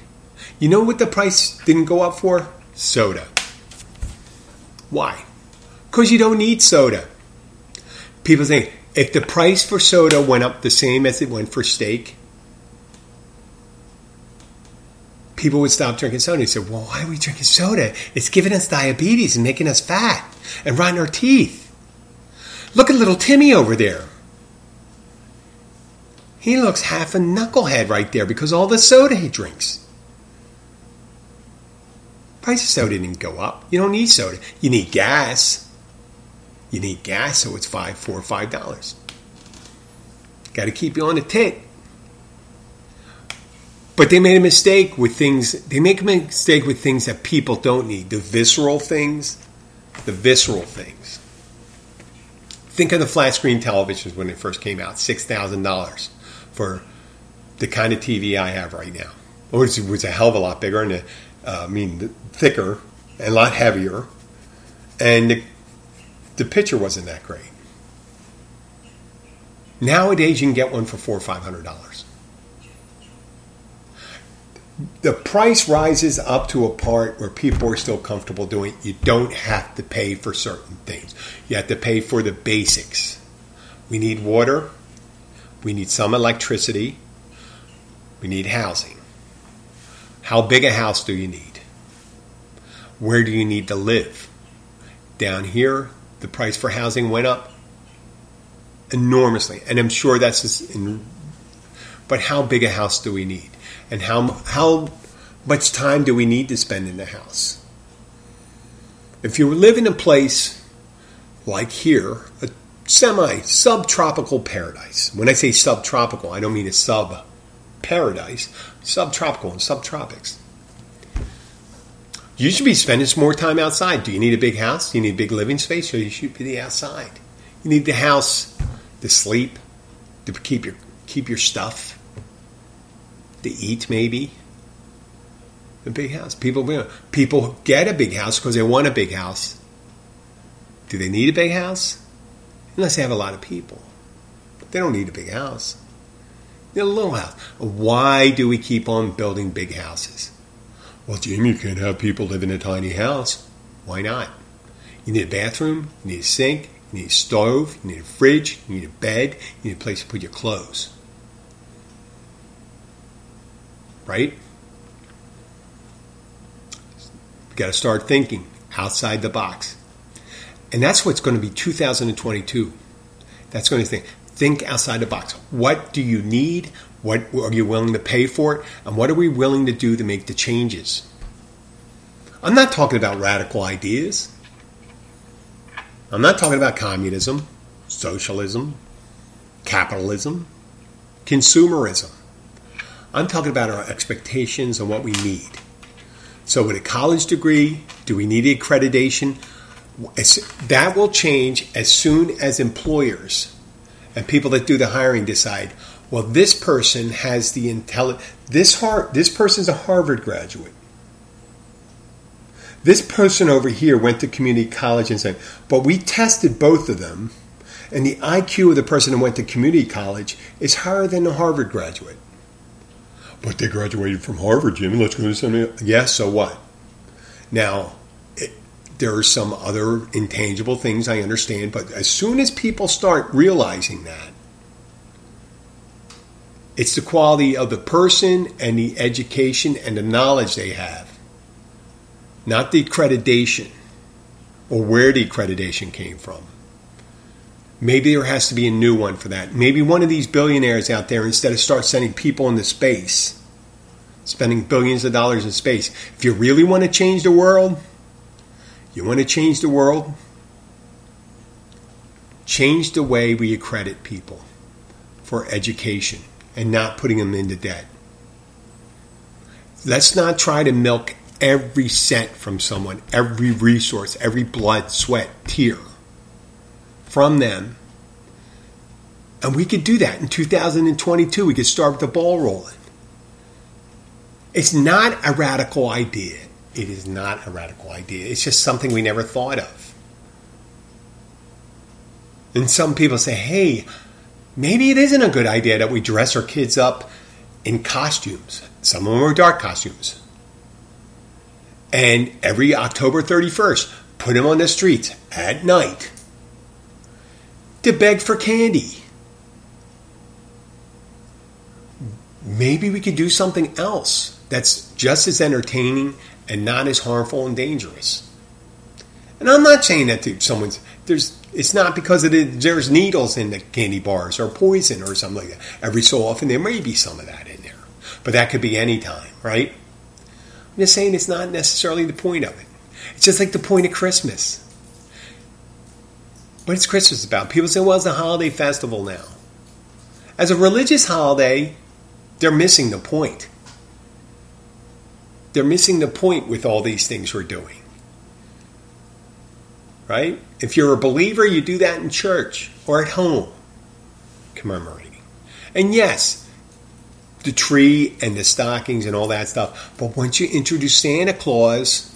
Speaker 1: You know what the price didn't go up for? Soda. Why? Because you don't need soda. People think if the price for soda went up the same as it went for steak, people would stop drinking soda. He said, Well, why are we drinking soda? It's giving us diabetes and making us fat and rotting our teeth. Look at little Timmy over there. He looks half a knucklehead right there because all the soda he drinks. Price of soda didn't go up. You don't need soda. You need gas. You need gas, so it's five, four, five dollars. Got to keep you on the tit. But they made a mistake with things. They make a mistake with things that people don't need. The visceral things, the visceral things. Think of the flat screen televisions when they first came out, six thousand dollars for the kind of TV I have right now. It was, a hell of a lot bigger and, uh, I mean, thicker and a lot heavier, and the, the picture wasn't that great. Nowadays, you can get one for four or five hundred dollars the price rises up to a part where people are still comfortable doing it. You don't have to pay for certain things. You have to pay for the basics. We need water. We need some electricity. We need housing. How big a house do you need? Where do you need to live? Down here, the price for housing went up enormously. And I'm sure that's in, but how big a house do we need? And how how much time do we need to spend in the house? If you live in a place like here, a semi subtropical paradise. When I say subtropical, I don't mean a sub paradise, subtropical and subtropics. You should be spending some more time outside. Do you need a big house? Do you need a big living space? Or you should be outside. You need the house to sleep, to keep your keep your stuff, to eat maybe. A big house. People people get a big house because they want a big house. Do they need a big house? Unless they have a lot of people. They don't need a big house. They need a little house. Why do we keep on building big houses? Well, Jim, you can't have people live in a tiny house. Why not? You need a bathroom, you need a sink, you need a stove, you need a fridge, you need a bed, you need a place to put your clothes. Right? You got to start thinking outside the box. And that's what's going to be 2022. That's going to think think outside the box. What do you need? What are you willing to pay for it? And what are we willing to do to make the changes? I'm not talking about radical ideas. I'm not talking about communism, socialism, capitalism, consumerism. I'm talking about our expectations and what we need. So, with a college degree, do we need accreditation? That will change as soon as employers and people that do the hiring decide, well, this person has the intelligence. This har- this person's a Harvard graduate. This person over here went to community college and said, but we tested both of them, and the IQ of the person who went to community college is higher than a Harvard graduate. But they graduated from Harvard, Jimmy. Let's go to something. Yes, so what? Now, it, there are some other intangible things I understand, but as soon as people start realizing that, it's the quality of the person and the education and the knowledge they have, not the accreditation or where the accreditation came from. Maybe there has to be a new one for that. Maybe one of these billionaires out there, instead of start sending people into space, spending billions of dollars in space, if you really want to change the world, you want to change the world, change the way we accredit people for education and not putting them into debt. Let's not try to milk every cent from someone, every resource, every blood, sweat, tear from them. And we could do that in 2022. We could start with the ball rolling. It's not a radical idea. It is not a radical idea. It's just something we never thought of. And some people say, hey, maybe it isn't a good idea that we dress our kids up in costumes. Some of them are dark costumes. And every October 31st, put them on the streets at night to beg for candy. Maybe we could do something else that's just as entertaining and not as harmful and dangerous. And I'm not saying that to someone's there's it's not because it is, there's needles in the candy bars or poison or something like that. Every so often there may be some of that in there. But that could be any time, right? I'm just saying it's not necessarily the point of it. It's just like the point of Christmas. What is Christmas about? People say, well, it's a holiday festival now. As a religious holiday, they're missing the point. They're missing the point with all these things we're doing. Right? If you're a believer, you do that in church or at home, commemorating. And yes, the tree and the stockings and all that stuff. But once you introduce Santa Claus,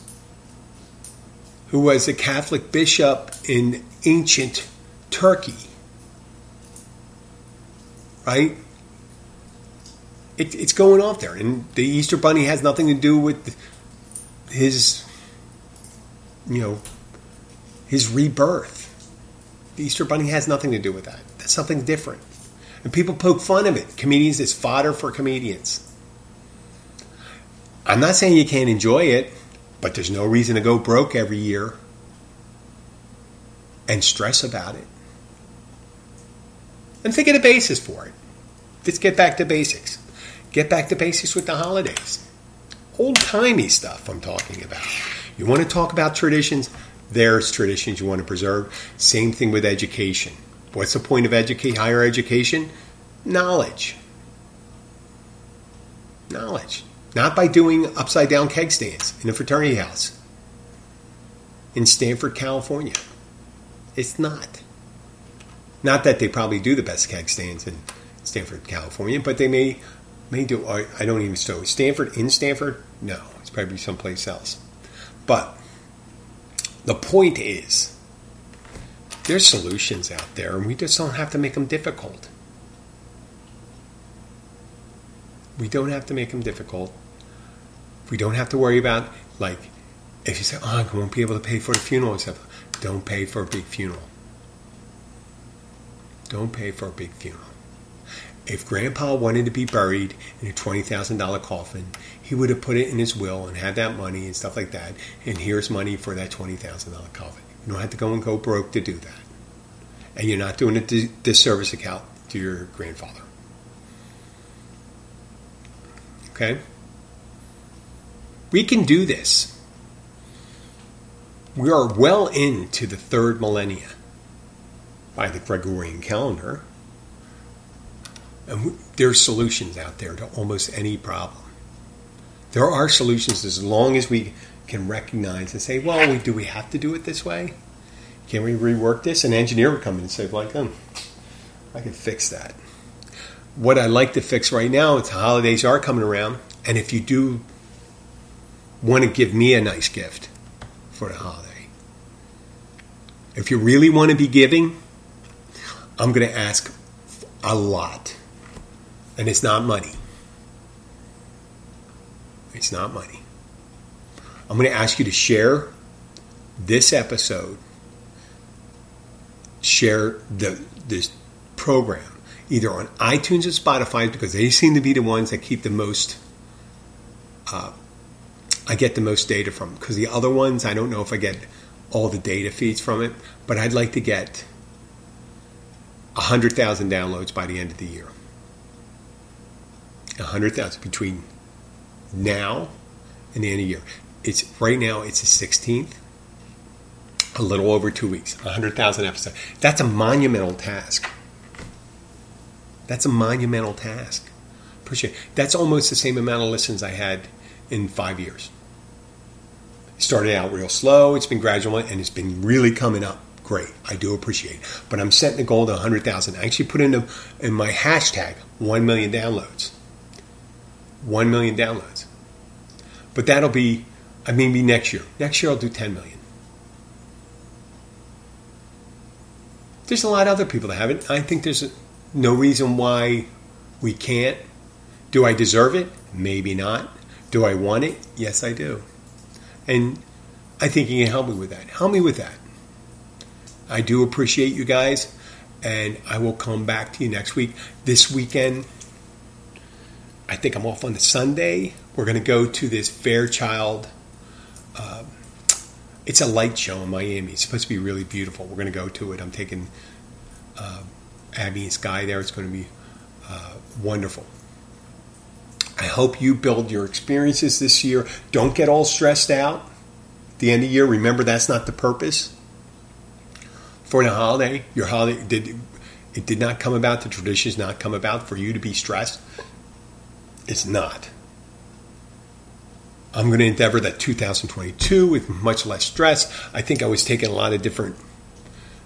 Speaker 1: who was a Catholic bishop in ancient Turkey. Right? It, it's going off there. And the Easter Bunny has nothing to do with his, you know, his rebirth. The Easter Bunny has nothing to do with that. That's something different. And people poke fun of it. Comedians is fodder for comedians. I'm not saying you can't enjoy it, but there's no reason to go broke every year and stress about it. And think of the basis for it. Let's get back to basics. Get back to basics with the holidays. Old timey stuff I'm talking about. You want to talk about traditions? There's traditions you want to preserve. Same thing with education. What's the point of educate, higher education? Knowledge. Knowledge. Not by doing upside down keg stands in a fraternity house in Stanford, California. It's not. Not that they probably do the best keg stands in Stanford, California, but they may may do. I don't even know. Stanford in Stanford? No, it's probably someplace else. But the point is, there's solutions out there, and we just don't have to make them difficult. We don't have to make them difficult. We don't have to worry about like if you say, "Oh, I won't be able to pay for the funeral," and stuff. Don't pay for a big funeral. Don't pay for a big funeral. If Grandpa wanted to be buried in a $20,000 coffin, he would have put it in his will and had that money and stuff like that. And here's money for that $20,000 coffin. You don't have to go and go broke to do that. And you're not doing a disservice account to your grandfather. Okay? We can do this. We are well into the third millennia by the Gregorian calendar. And there's solutions out there to almost any problem. There are solutions as long as we can recognize and say, well, we, do we have to do it this way? Can we rework this? An engineer would come in and say, like, oh, I can fix that. What I'd like to fix right now, it's the holidays are coming around, and if you do want to give me a nice gift for the holiday, if you really want to be giving, I'm going to ask a lot. And it's not money. It's not money. I'm going to ask you to share this episode, share the this program either on iTunes or Spotify because they seem to be the ones that keep the most. Uh, I get the most data from because the other ones I don't know if I get all the data feeds from it, but I'd like to get 100,000 downloads by the end of the year. 100,000 between now and the end of the year. It's right now it's the 16th. A little over 2 weeks. 100,000 episodes. That's a monumental task. That's a monumental task. Appreciate. It. That's almost the same amount of listens I had in 5 years. It started out real slow, it's been gradual and it's been really coming up great. I do appreciate it. But I'm setting the goal to 100,000. I actually put in, a, in my hashtag 1 million downloads. 1 million downloads. But that'll be, I mean, be next year. Next year I'll do 10 million. There's a lot of other people that have it. I think there's no reason why we can't. Do I deserve it? Maybe not. Do I want it? Yes, I do. And I think you can help me with that. Help me with that. I do appreciate you guys, and I will come back to you next week. This weekend, I think I'm off on the Sunday. We're going to go to this Fairchild. Uh, it's a light show in Miami. It's supposed to be really beautiful. We're going to go to it. I'm taking uh, Abby and Sky there. It's going to be uh, wonderful. I hope you build your experiences this year. Don't get all stressed out at the end of the year. Remember, that's not the purpose for the holiday. Your holiday did it did not come about. The traditions not come about for you to be stressed. It's not. I'm going to endeavor that 2022 with much less stress. I think I was taking a lot of different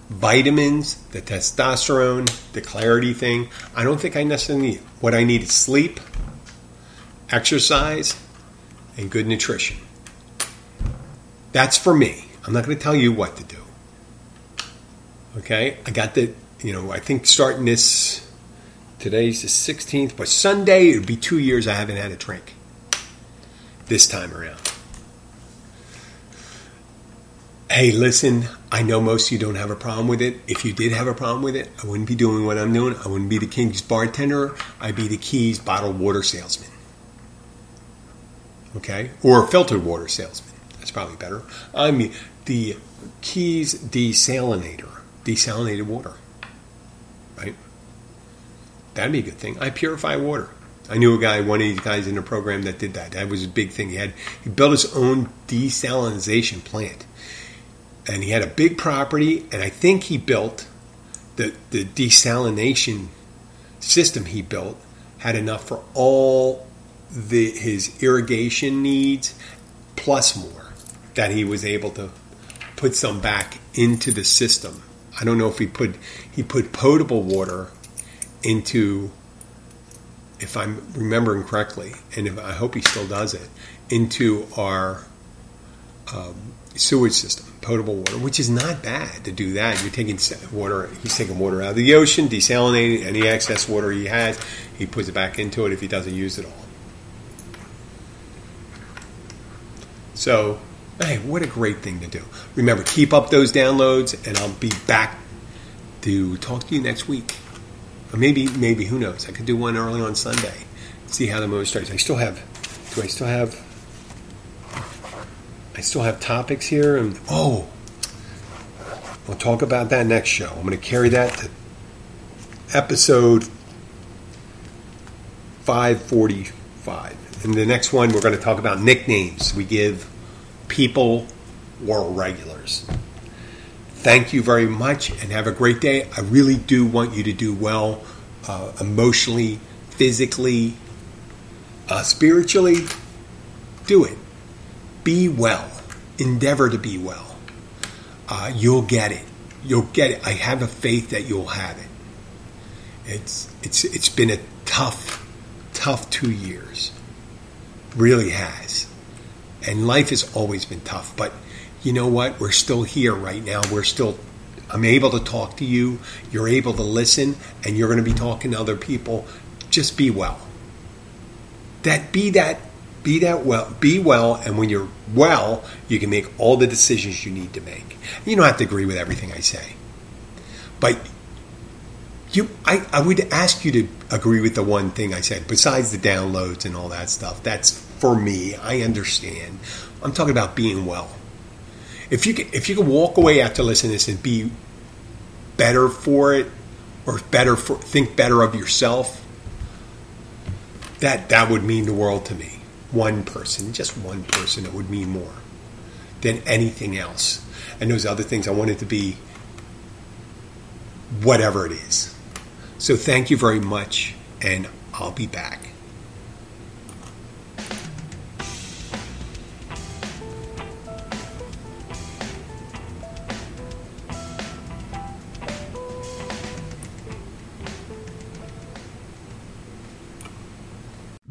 Speaker 1: vitamins, the testosterone, the clarity thing. I don't think I necessarily need. What I need is sleep, exercise, and good nutrition. That's for me. I'm not going to tell you what to do. Okay, I got the, you know, I think starting this, today's the 16th, but Sunday, it'll be two years I haven't had a drink this time around. Hey, listen, I know most of you don't have a problem with it. If you did have a problem with it, I wouldn't be doing what I'm doing. I wouldn't be the King's bartender. I'd be the Keys bottled water salesman. Okay? Or filtered water salesman. That's probably better. I'm the Keys desalinator desalinated water. Right? That'd be a good thing. I purify water. I knew a guy, one of these guys in the program that did that. That was a big thing. He had he built his own desalination plant. and he had a big property, and I think he built the the desalination system he built had enough for all the his irrigation needs plus more that he was able to put some back into the system. I don't know if he put he put potable water into if I'm remembering correctly, and if, I hope he still does it, into our um, sewage system, potable water, which is not bad to do that. You're taking water, he's taking water out of the ocean, desalinating any excess water he has, he puts it back into it if he doesn't use it all. So, hey, what a great thing to do. Remember, keep up those downloads, and I'll be back to talk to you next week. Or maybe, maybe, who knows? I could do one early on Sunday. See how the moon starts. I still have, do I still have, I still have topics here? And, oh, we'll talk about that next show. I'm going to carry that to episode 545. In the next one, we're going to talk about nicknames we give people or regulars. Thank you very much and have a great day. I really do want you to do well uh, emotionally, physically, uh, spiritually. Do it. Be well. Endeavor to be well. Uh, you'll get it. You'll get it. I have a faith that you'll have it. It's it's it's been a tough tough two years. Really has. And life has always been tough. But you know what? We're still here right now. We're still, I'm able to talk to you. You're able to listen, and you're going to be talking to other people. Just be well. That be that be that well be well and when you're well you can make all the decisions you need to make you don't have to agree with everything i say but you I, I would ask you to agree with the one thing I said, besides the downloads and all that stuff. That's for me. I understand. I'm talking about being well. If you can, if you can walk away after listening to this and be better for it, or better for think better of yourself, that that would mean the world to me. One person, just one person, it would mean more than anything else. And those other things, I want it to be whatever it is. So thank you very much, and I'll be back.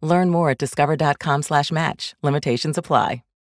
Speaker 4: Learn more at discover.com slash match. Limitations apply.